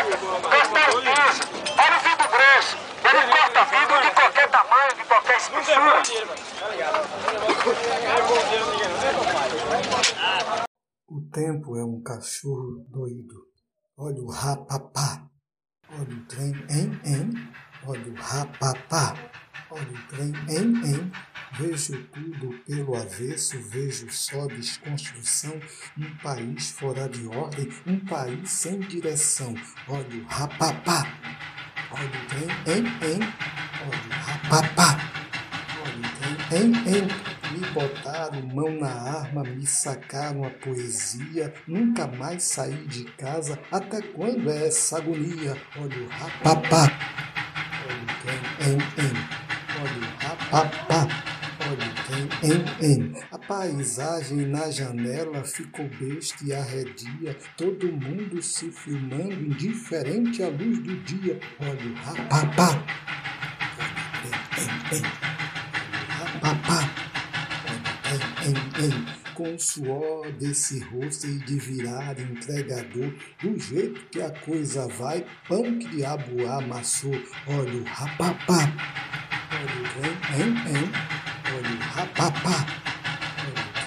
seca, gastar piso. Olha o vidro grosso. Ele corta vidro de qualquer tamanho, de qualquer espessura. O tempo é um cachorro doído. Olha o rapapá. Olha o trem, em, em. Olha o rapapá. Olha o trem, em, em. Vejo tudo pelo avesso, vejo só desconstrução. Um país fora de ordem, um país sem direção. Olha o rapapá. Olha o trem, em, em. Olha o rapapá. Olha o trem, em, em. Me botaram mão na arma, me sacaram a poesia. Nunca mais saí de casa. Até quando é essa agonia? Olha o rapapá. Olha o quem, em, em. Olha o rapapá. Quem, em, em. A paisagem na janela ficou besta e arredia. Todo mundo se filmando, indiferente à luz do dia. Olha o rapapá. Em, em. Rapapá em, em, com o suor desse rosto e de virar entregador, do jeito que a coisa vai, pão que diabo amassou, olha o rapapá, olha o em, em, em, olha o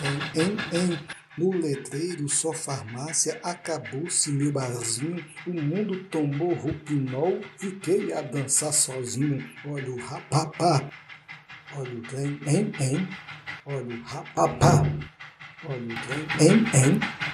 em, em, em. No letreiro só farmácia, acabou-se meu barzinho, o mundo tomou rupinol, fiquei a dançar sozinho, olha o rapapá, olha o trem, em, em. Olha o rapapá. Olha o trem. Em, em.